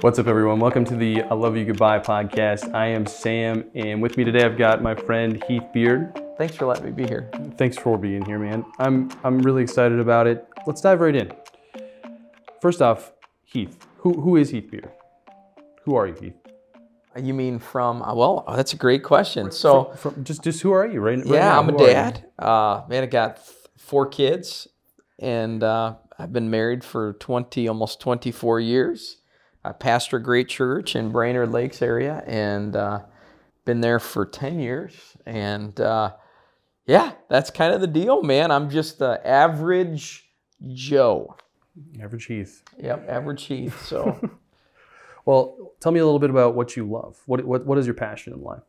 What's up, everyone? Welcome to the I Love You Goodbye podcast. I am Sam, and with me today I've got my friend Heath Beard. Thanks for letting me be here. Thanks for being here, man. I'm I'm really excited about it. Let's dive right in. First off, Heath. Who who is Heath Beard? Who are you, Heath? You mean from? uh, Well, oh, that's a great question. So, From, just just who are you, right? right yeah, now? I'm a Who are you? dad. Uh, man, I got th- four kids, and uh, I've been married for 20, almost 24 years. I pastor a great church in Brainerd Lakes area, and uh, been there for 10 years. And uh, yeah, that's kind of the deal, man. I'm just the average Joe. Average Heath. Yep, average Heath. So. Well, tell me a little bit about what you love. What what what is your passion in life?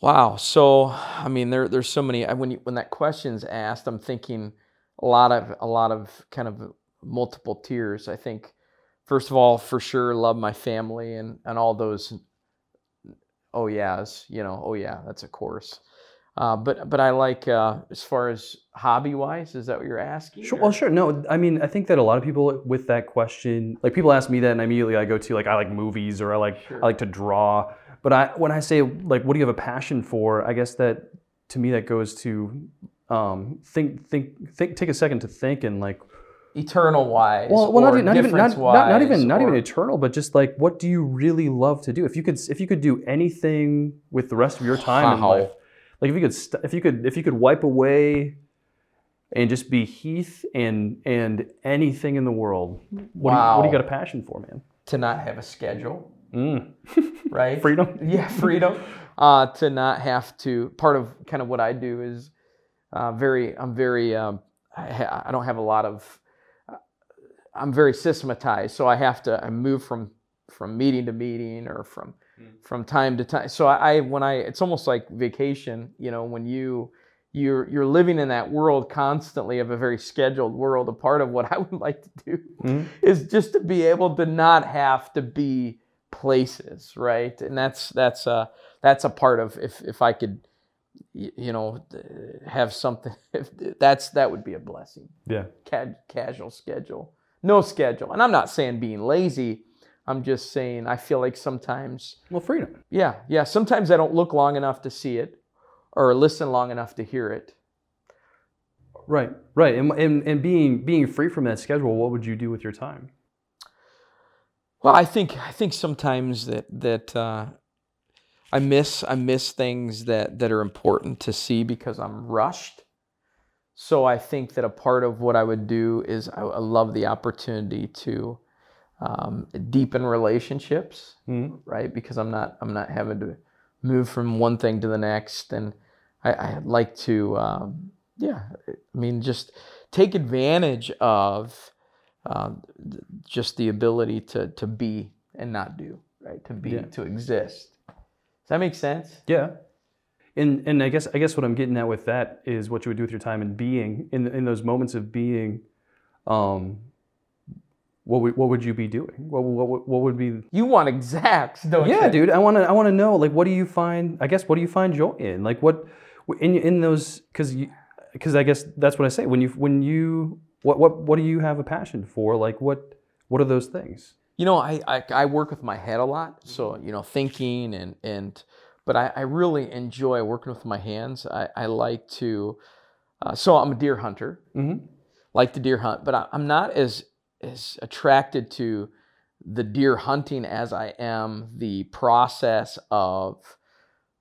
Wow. So, I mean, there there's so many. When you, when that question's asked, I'm thinking a lot of a lot of kind of multiple tiers. I think first of all, for sure, love my family and and all those. Oh yeahs, you know. Oh yeah, that's a course. Uh, but but I like uh, as far as hobby wise. Is that what you're asking? Sure, or- well, sure. No, I mean, I think that a lot of people with that question, like people ask me that, and immediately I go to like I like movies or I like Sure. I like to draw. But I when I say like, what do you have a passion for? I guess that to me that goes to um, think think think take a second to think and like Eternal wise. well, well not, or even- not even not, not, not even wise, not even eternal, but just like what do you really love to do? If you could if you could do anything with the rest of your time in life, like if you could st- if you could if you could wipe away and just be Heath and and anything in the world, what, do, you, what do you got a passion for, man? to not have a schedule, Mm. right? Freedom. yeah freedom uh, to not have to part of kind of what i do is uh, very i'm very um, I, ha- I don't have a lot of i'm very systematized so i have to i move from from meeting to meeting or from from time to time. So I, I when i it's almost like vacation you know when you you're you're living in that world constantly of a very scheduled world a part of what i would like to do Mhm. is just to be able to not have to be places right? And that's that's a that's a part of if if i could you know have something if that's that would be a blessing. Yeah. Ca- casual schedule no schedule and i'm not saying being lazy i'm just saying i feel like sometimes Well, freedom. yeah yeah sometimes i don't look long enough to see it or listen long enough to hear it Right. Right. And, and and being being free from that schedule, what would you do with your time? Well, I think I think sometimes that that uh, I miss I miss things that that are important to see because I'm rushed. So I think that a part of what I would do is I, I love the opportunity to um, deepen relationships, Mhm. right? Because I'm not I'm not having to move from one thing to the next, and I, I like to um, yeah, I mean just take advantage of um, just the ability to to be and not do, right? To be Yeah. to exist. Does that make sense? Yeah. And and I guess I guess what I'm getting at with that is what you would do with your time in being in in those moments of being, um, what would what would you be doing? What what what, would be? You want exacts, don't Yeah, you? dude. I want to I want to know like what do you find? I guess what do you find joy in? Like what in in those because you because I guess that's what I say when you when you what what what do you have a passion for? Like what what are those things? You know, I, I I work with my head a lot, so you know, thinking and and but I, I really enjoy working with my hands. I, I like to, uh, so I'm a deer hunter. Mm-hmm. like to deer hunt, but I, I'm not as as attracted to the deer hunting as I am the process of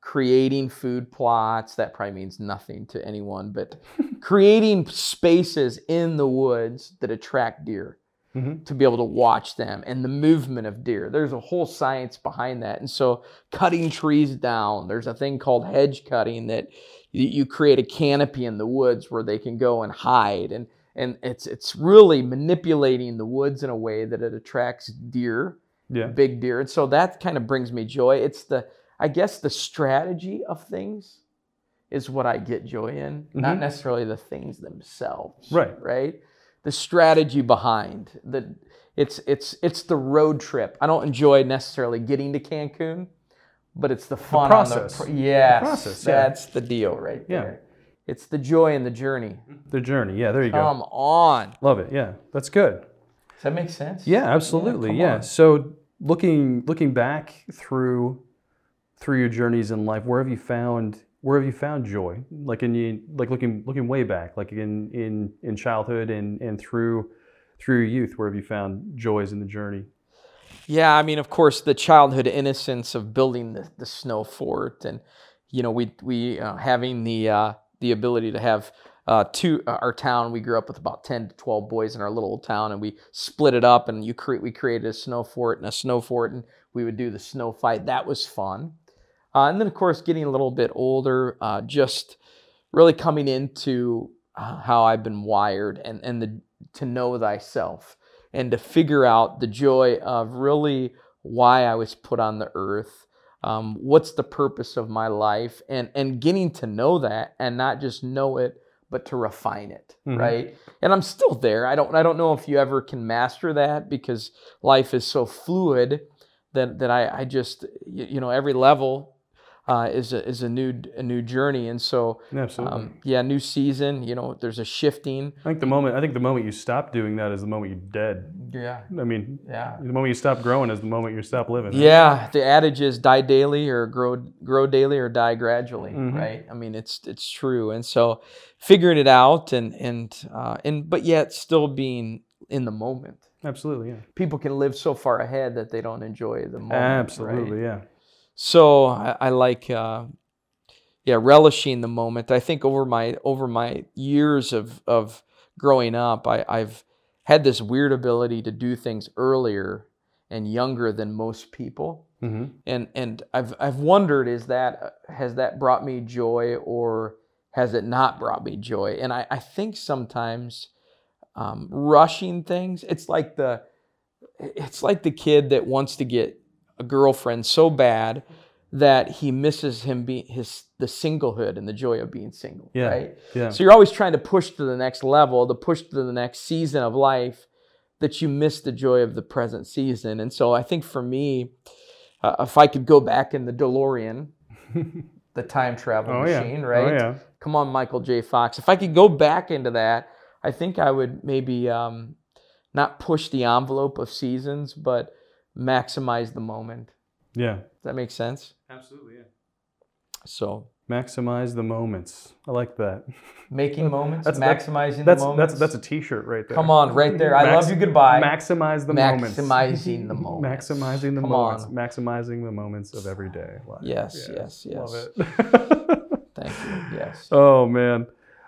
creating food plots. That probably means nothing to anyone, but creating spaces in the woods that attract deer Mhm. to be able to watch them and the movement of deer. There's a whole science behind that. And so cutting trees down, there's a thing called hedge cutting that you, create a canopy in the woods where they can go and hide and and it's it's really manipulating the woods in a way that it attracts deer, Yeah. big deer. And so that kind of brings me joy. It's the I guess the strategy of things is what I get joy in, not Mhm. necessarily the things themselves. Right. Right? The strategy behind the it's it's it's the road trip. I don't enjoy necessarily getting to Cancun, but it's the fun process. on the pr- yes, process, yeah. that's the deal right there. Yeah. It's the joy in the journey. The journey. Yeah. There you go. Come on. Love it. Yeah. That's good. Does that make sense? Yeah, absolutely. come Yeah. So looking looking back through through your journeys in life, where have you found where have you found joy? Like in you like looking looking way back, like in in in childhood and and through through youth, where have you found joys in the journey? Yeah, I mean, of course, the childhood innocence of building the, the snow fort, and you know, we we uh, having the uh, the ability to have uh, two uh, our town. We grew up with about ten to twelve boys in our little old town, and we split it up, and you create we created a snow fort and a snow fort, and we would do the snow fight. That was fun, uh, and then of course, getting a little bit older, uh, just really coming into uh, how I've been wired, and and the to know thyself and to figure out the joy of really why I was put on the earth. Um, what's the purpose of my life and and getting to know that and not just know it but to refine it Mhm. right and i'm still there i don't i don't know if you ever can master that because life is so fluid that that i i just you know every level uh, is a is a new a new journey and so Absolutely. um, yeah new season you know there's a shifting I think the moment I think the moment you stop doing that is the moment you're dead. yeah I mean, yeah the moment you stop growing is the moment you stop living. right? Yeah, the adage is die daily or grow grow daily or die gradually, Mhm. right? I mean, it's it's true, and so figuring it out and and uh, and but yet still being in the moment. Absolutely. Yeah. People can live so far ahead that they don't enjoy the moment. right? Absolutely. Yeah. So I, I like, uh, yeah, relishing the moment. I think over my over my years of of growing up, I, I've had this weird ability to do things earlier and younger than most people hmm and and I've I've wondered is that has that brought me joy or has it not brought me joy? And I I think sometimes um, rushing things it's like the it's like the kid that wants to get a girlfriend so bad that he misses him being his the singlehood and the joy of being single Yeah. right Yeah. so you're always trying to push to the next level, to push to the next season of life, that you miss the joy of the present season. And so I think for me, uh, if I could go back in the DeLorean, the time travel oh yeah. machine, right? Oh yeah. Come on, Michael J. Fox. If I could go back into that, I think I would maybe um, not push the envelope of seasons, but maximize the moment. Yeah. Does that make sense? Absolutely. Yeah. So Maximize the moments. I like that. making moments, That's- that's- maximizing That's the moments. that's that's a T-shirt right there. Come on, right there. I Max- love you. Goodbye. Maximize the moments. Maximizing the moments. Maximizing the Come moments. on. Maximizing the moments of everyday life. Yes, yes, Love yes. it. Thank you. Yes. oh man.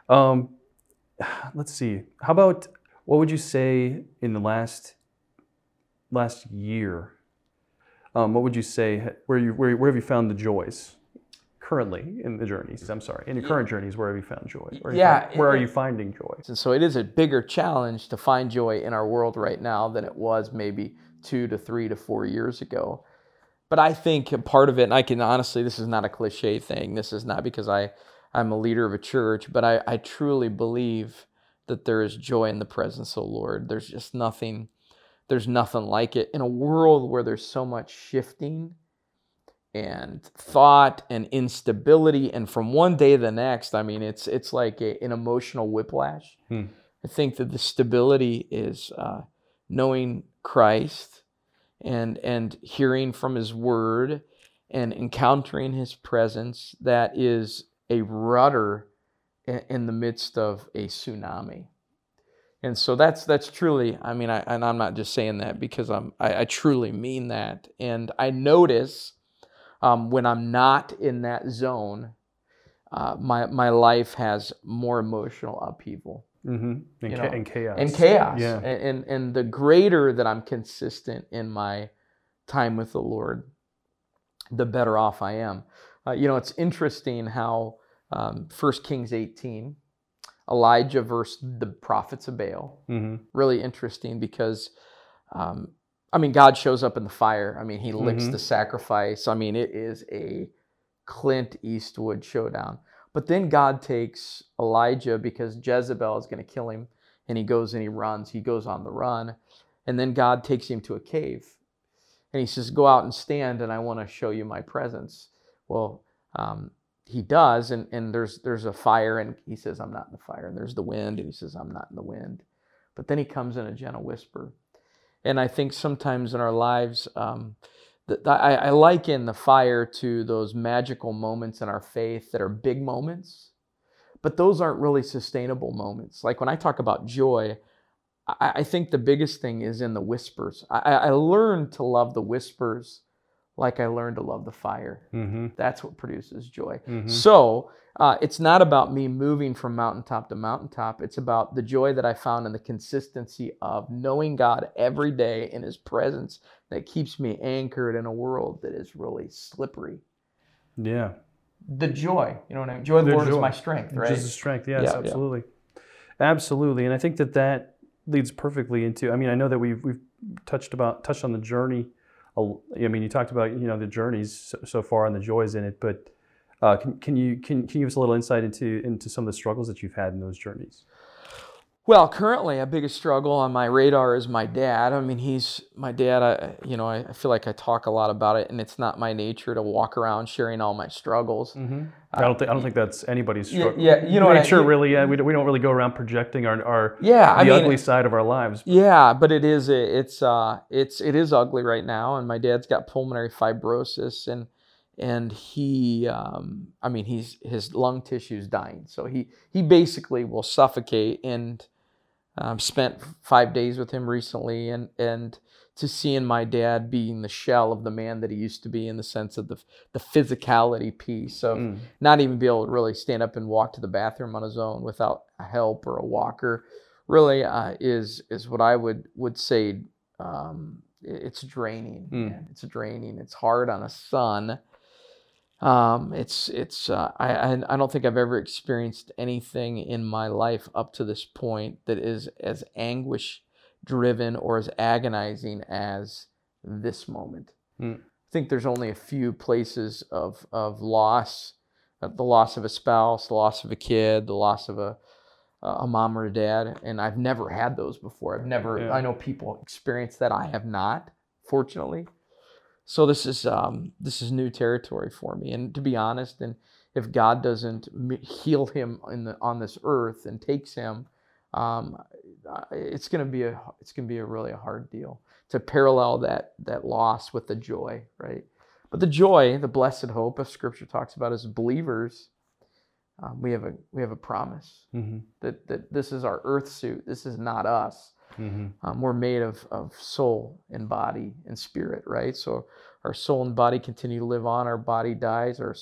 Um, let's see. How about what would you say in the last last year? Um, what would you say where you where, where have you found the joys currently in the journeys? I'm sorry, in your current journeys, where have you found joy? Where Yeah, find- where are you finding joy? And so it is a bigger challenge to find joy in our world right now than it was maybe two to three to four years ago. But I think a part of it, and I can honestly, this is not a cliche thing. This is not because I, I'm a leader of a church, but I, I truly believe that there is joy in the presence of the Lord. There's just nothing, there's nothing like it in a world where there's so much shifting and thought and instability and from one day to the next i mean it's it's like a, an emotional whiplash Hmm. i think that the stability is uh, knowing christ and and hearing from his word and encountering his presence that is a rudder in, in the midst of a tsunami and so that's that's truly i mean I, and i'm not just saying that because i'm I, I truly mean that and i notice um, when I'm not in that zone, uh, my my life has more emotional upheaval Mm-hmm. And, know, and chaos. and chaos. Yeah. And, and and the greater that I'm consistent in my time with the Lord, the better off I am. Uh, you know, it's interesting how um, 1 Kings 18, Elijah versus the prophets of Baal Mm-hmm. really interesting because um, I mean God shows up in the fire. I mean he licks Mhm. the sacrifice. I mean it is a Clint Eastwood showdown. But then God takes Elijah because Jezebel is going to kill him and he goes and he runs. He goes on the run. And then God takes him to a cave. And he says, Go out and stand, and I want to show you my presence. Well, um, he does, and, and there's there's a fire, and he says, I'm not in the fire. And there's the wind, and he says, I'm not in the wind. But then he comes in a gentle whisper. and I think sometimes in our lives, um, the, I, I liken the fire to those magical moments in our faith that are big moments, but those aren't really sustainable moments. Like when I talk about joy, I, I think the biggest thing is in the whispers. I, I learned to love the whispers like I learned to love the fire. Mm-hmm. That's what produces joy. Mhm. So uh, it's not about me moving from mountaintop to mountaintop. It's about the joy that I found in the consistency of knowing God every day in His presence that keeps me anchored in a world that is really slippery. Yeah. The joy, you know what I mean? Joy of the The Lord is my strength, right? Just a strength, yes, Yeah, yeah. absolutely, absolutely. And I think that that leads perfectly into. I mean, I know that we've we've touched about touched on the journey. I mean, you talked about you know the journeys so, so far and the joys in it, but uh, can can you can can you give us a little insight into into some of the struggles that you've had in those journeys? Well, currently, a biggest struggle on my radar is my dad. I mean, he's my dad. I, you know, I, feel like I talk a lot about it, and it's not my nature to walk around sharing all my struggles. Mm-hmm. I don't think I don't think that's anybody's struggle. yeah, you know what I- nature really. Yeah, we don't, we don't really go around projecting our our Yeah, I mean, ugly side of our lives. Yeah, but it is it's uh it's it is ugly right now, and my dad's got pulmonary fibrosis, and and he um I mean he's his lung tissue's dying, so he he basically will suffocate. And um, spent five days with him recently, and and to seeing my dad being the shell of the man that he used to be in the sense of the the physicality piece of Mm. not even be able to really stand up and walk to the bathroom on his own without a help or a walker really uh, is is what I would would say um, it's draining. Mm. It's draining. It's hard on a son. Um, it's it's uh, I, I don't think I've ever experienced anything in my life up to this point that is as anguish driven or as agonizing as this moment. Mm. I think there's only a few places of of loss, uh, the loss of a spouse, the loss of a kid, the loss of a a mom or a dad, and I've never had those before. I've never. Yeah. I know people experience that. I have not, fortunately. So this is um, this is new territory for me. And to be honest, and if God doesn't heal him in the on this earth and takes him, um, it's gonna be a it's gonna be a really a hard deal to parallel that that loss with the joy, right? But the joy, the blessed hope of Scripture talks about as believers, um, we have a we have a promise Mm-hmm. that that this is our earth suit. This is not us. Mm-hmm. Um, we're made of, of soul and body and spirit, right? So our soul and body continue to live on. Our body dies, or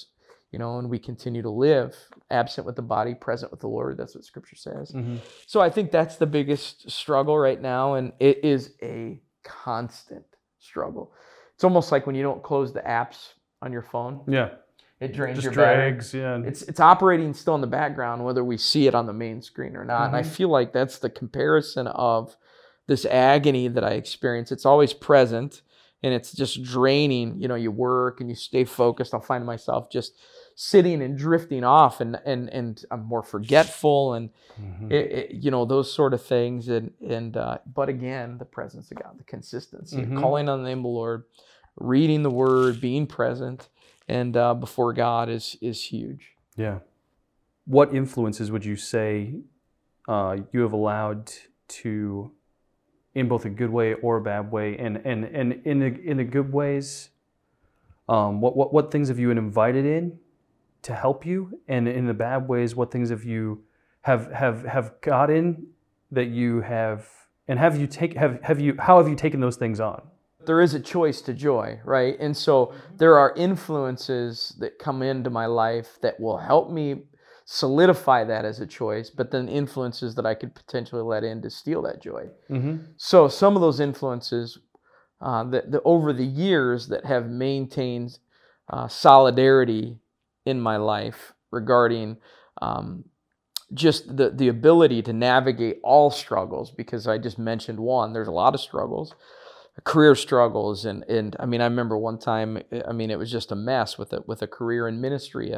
you know, and we continue to live, absent with the body, present with the Lord. That's what Scripture says. Mm-hmm. So I think that's the biggest struggle right now, and it is a constant struggle. It's almost like when you don't close the apps on your phone, Yeah, it drains just your battery drags. Yeah, it's it's operating still in the background whether we see it on the main screen or not and i Mhm. feel like that's the comparison of this agony that i experience it's always present and it's just draining you know you work and you stay focused i'll find myself just sitting and drifting off and and and i'm more forgetful and Mhm. it, it, you know those sort of things and and uh, but again the presence of god the consistency Mhm. calling on the name of the lord reading the word being present and uh, before god is is huge Yeah. What influences would you say uh, you have allowed to, in both a good way or a bad way, and and and in the in the good ways, um, what what what things have you been invited in to help you, and in the bad ways, what things have you have have have got in that you have, and have you take have have you how have you taken those things on? There is a choice to joy, right? And so there are influences that come into my life that will help me solidify that as a choice, but then influences that I could potentially let in to steal that joy. Mm-hmm. So some of those influences uh, that, that over the years that have maintained uh, solidarity in my life regarding um, just the, the ability to navigate all struggles because I just mentioned one. There's a lot of struggles, career struggles, and and I mean I remember one time. I mean it was just a mess with a with a career in ministry.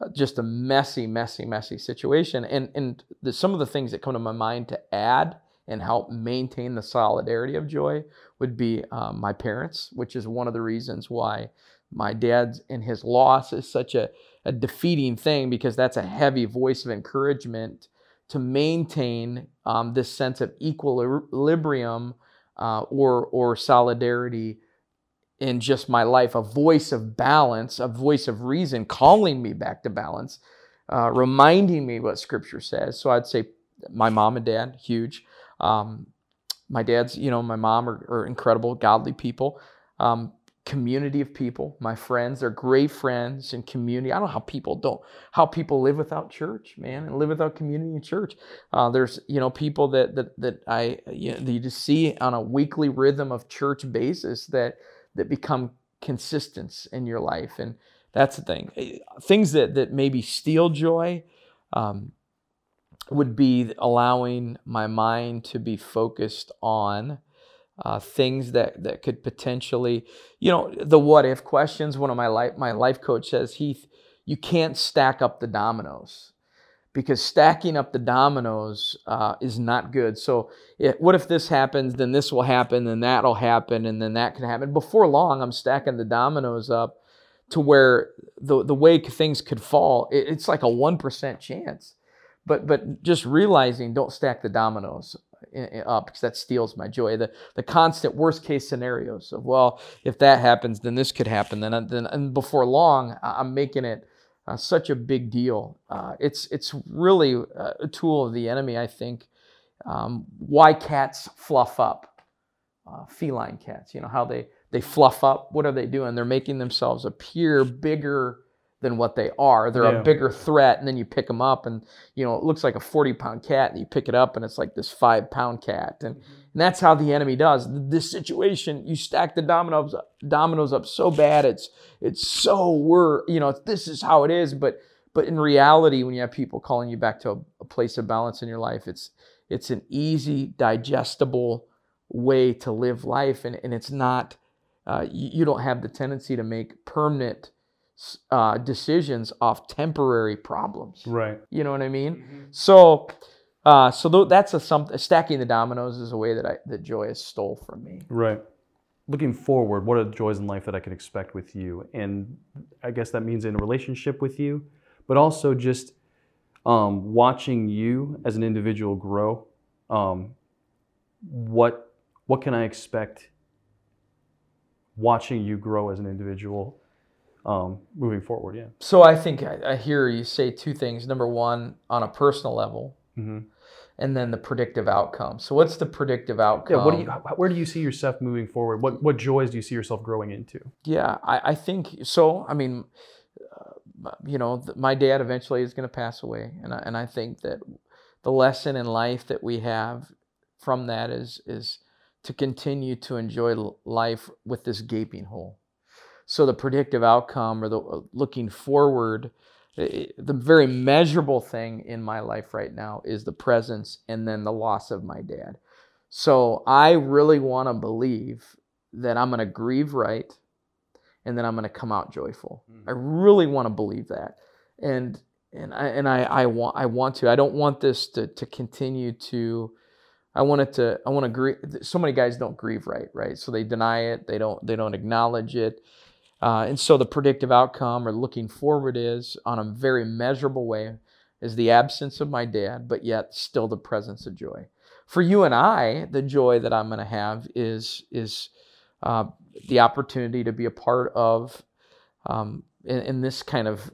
uh, just a messy, messy, messy situation. And and the, some of the things that come to my mind to add and help maintain the solidarity of joy would be um, my parents, which is one of the reasons why my dad's and his loss is such a, a defeating thing because that's a heavy voice of encouragement to maintain um, this sense of equilibrium uh, or or solidarity in just my life, a voice of balance, a voice of reason, calling me back to balance, uh, reminding me what Scripture says. So I'd say my mom and dad, huge. Um, my dad's, you know, my mom are, are incredible, godly people. Um, community of people, my friends, they're great friends and community. I don't know how people don't, how people live without church, man, and live without community and church. Uh, there's, you know, people that that that I you, know, you just see on a weekly rhythm of church basis that that become consistence in your life, and that's the thing. Eh, things that that maybe steal joy. Um, would be allowing my mind to be focused on uh, things that that could potentially, you know, the what if questions. One of my life my life coach says, Heath, you can't stack up the dominoes because stacking up the dominoes uh, is not good. So, it, what if this happens? Then this will happen, then that'll happen, and then that can happen. Before long, I'm stacking the dominoes up to where the the way things could fall, it, it's like a one percent chance. But but just realizing, don't stack the dominoes up because that steals my joy. The the constant worst case scenarios of well, if that happens, then this could happen. Then then and before long, I'm making it uh, such a big deal. Uh, it's it's really a tool of the enemy. I think um, why cats fluff up, uh, feline cats. You know how they they fluff up. What are they doing? They're making themselves appear bigger than what they are. They're yeah. a bigger threat, and then you pick them up, and you know it looks like a forty pound cat, and you pick it up, and it's like this five pound cat, and, mm-hmm. and that's how the enemy does. This situation, you stack the dominoes dominoes up so bad, it's it's so we're you know this is how it is, but but in reality, when you have people calling you back to a, a place of balance in your life, it's it's an easy, digestible way to live life, and and it's not. Uh, you, you don't have the tendency to make permanent uh, decisions off temporary problems. Right. You know what I mean? Mm-hmm. So, uh, so th- that's a something. Stacking the dominoes is a way that I that joy is stole from me. Right. Looking forward, what are the joys in life that I can expect with you? And I guess that means in a relationship with you, but also just um, watching you as an individual grow. Um, what what can I expect watching you grow as an individual um, moving forward. Yeah. So I think I, I, hear you say two things. Number one, on a personal level, mm-hmm. and then the predictive outcome. So what's the predictive outcome? Yeah. What do you? Where do you see yourself moving forward? What what joys do you see yourself growing into? Yeah, I, I think so. I mean, uh, you know, my dad eventually is going to pass away, and I, and I think that the lesson in life that we have from that is is to continue to enjoy life with this gaping hole so the predictive outcome or the uh, looking forward, the very measurable thing in my life right now is the presence and then the loss of my dad. So I really want to believe that I'm going to grieve right and then I'm going to come out joyful. Mm-hmm. I really want to believe that. And and I and I, I want I want to. I don't want this to to continue to I want it to I want to grieve so many guys don't grieve right, right? So they deny it, they don't they don't acknowledge it. Uh, and so the predictive outcome or looking forward is, on a very measurable way, is the absence of my dad, but yet still the presence of joy. For you and I, the joy that I'm going to have is is uh, the opportunity to be a part of um, in, in, this kind of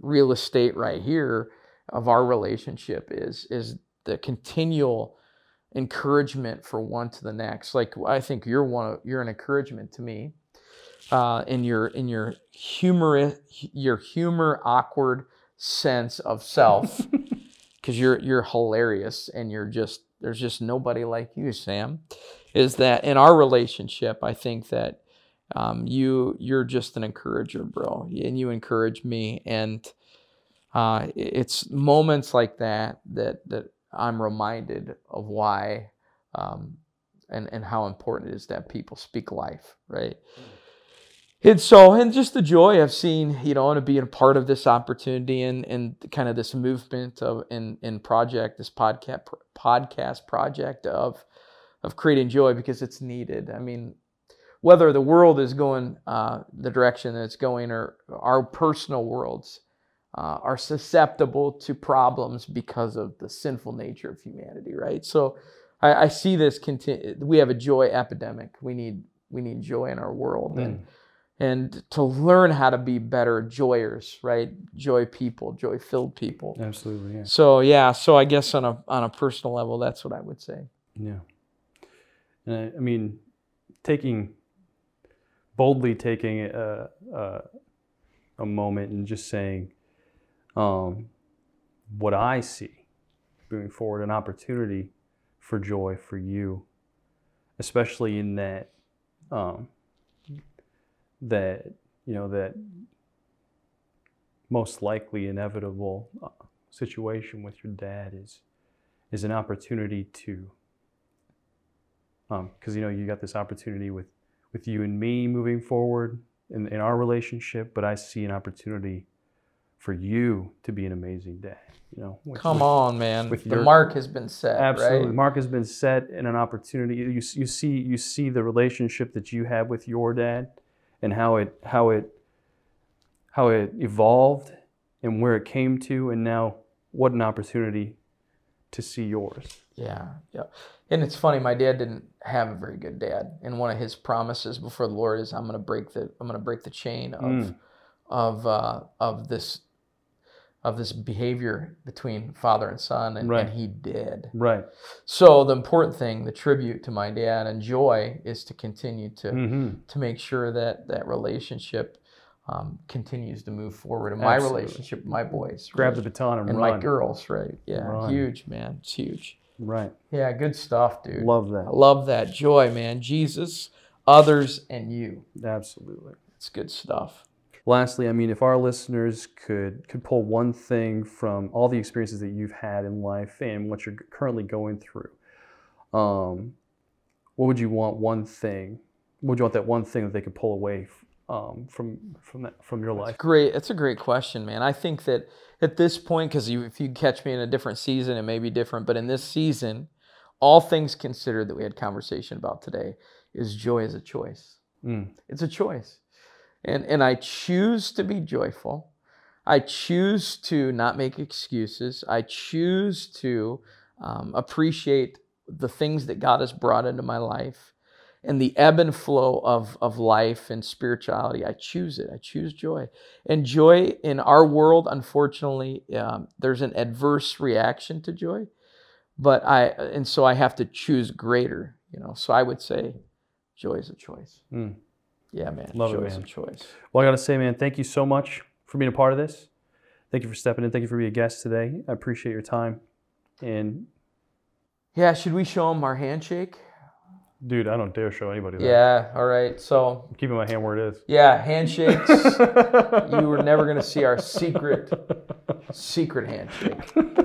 real estate right here of our relationship is is the continual encouragement for one to the next. Like I think you're one, you're an encouragement to me uh, in your in your humor your humor awkward sense of self. Because you're you're hilarious and you're just there's just nobody like you sam. Is that in our relationship i think that um, you you're just an encourager bro. And you encourage me and uh, it's moments like that that that i'm reminded of why um, and and how important it is that people speak life right? Mm and so and just the joy of seeing you know and being a part of this opportunity and and kind of this movement of in in project this podcast podcast project of of creating joy because it's needed i mean whether the world is going uh, the direction that it's going or our personal worlds uh, are susceptible to problems because of the sinful nature of humanity right so I, I see this continue. We have a joy epidemic. We need we need joy in our world, Mm. and and to learn how to be better joyers, right? Joy people, joy filled people. Absolutely. Yeah. So yeah, so I guess on a on a personal level, that's what I would say. Yeah. And I, I mean, taking boldly taking a, a, a moment and just saying, um, what I see moving forward, an opportunity for joy for you, especially in that, um, that you know that most likely inevitable uh, situation with your dad is is an opportunity to because you know you got this opportunity with with you and me moving forward in, in our relationship but i see an opportunity for you to be an amazing dad you know with- Come on, man. with the your- mark has been set. absolutely Right? mark has been set in an opportunity you, you see you see the relationship that you have with your dad and how it how it how it evolved and where it came to and now what an opportunity to see yours Yeah, yeah. And it's funny, my dad didn't have a very good dad. And one of his promises before the Lord is I'm gonna break the I'm gonna break the chain of Mm. of uh, of this of this behavior between father and son and, Right. and he did. right So the important thing, the tribute to my dad and joy is to continue to mm-hmm. to make sure that that relationship um, continues to move forward in my relationship with my boys. grab right? the baton and, and run my girls, right? Yeah, Run. huge, man. It's huge. right Yeah, good stuff, dude. love I that love that joy, man. Jesus, others, and you. absolutely It's good stuff. Lastly i mean if our listeners could could pull one thing from all the experiences that you've had in life and what you're currently going through um, what would you want one thing what would you want that one thing that they could pull away um, from from that from your life Great. That's a great question, man. I think that at this point, because you, if you catch me in a different season, it may be different. But in this season, all things considered that we had conversation about today, is joy is a choice. Mm. It's a choice. And and I choose to be joyful. I choose to not make excuses. I choose to um, appreciate the things that God has brought into my life and the ebb and flow of, of life and spirituality. I choose it. I choose joy. And joy in our world, unfortunately, um, there's an adverse reaction to joy. But I, and so I have to choose greater, you know. So I would say joy is a choice. Mm. Yeah, man. Love it, man. choice. Well, I got to say, man, thank you so much for being a part of this. Thank you for stepping in. Thank you for being a guest today. I appreciate your time. And Yeah, should we show them our handshake? dude, I don't dare show anybody that. Yeah, all right. So, I'm keeping my hand where it is. yeah, handshakes. you were never going to see our secret, secret handshake.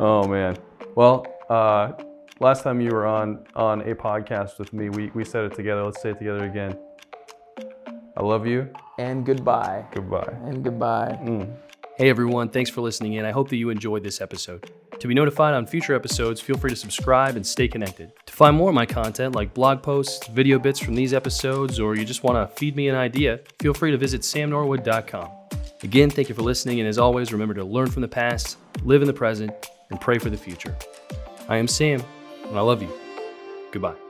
Oh man. Well, uh, last time you were on on a podcast with me, we, we said it together. Let's say it together again. I love you. And goodbye. Goodbye. And goodbye. Mm. Hey everyone, thanks for listening in. I hope that you enjoyed this episode. To be notified on future episodes, feel free to subscribe and stay connected. To find more of my content like blog posts, video bits from these episodes, or you just want to feed me an idea, feel free to visit samnorwood.com. Again, thank you for listening, and as always, remember to learn from the past, live in the present, and pray for the future. I am Sam, and I love you. Goodbye.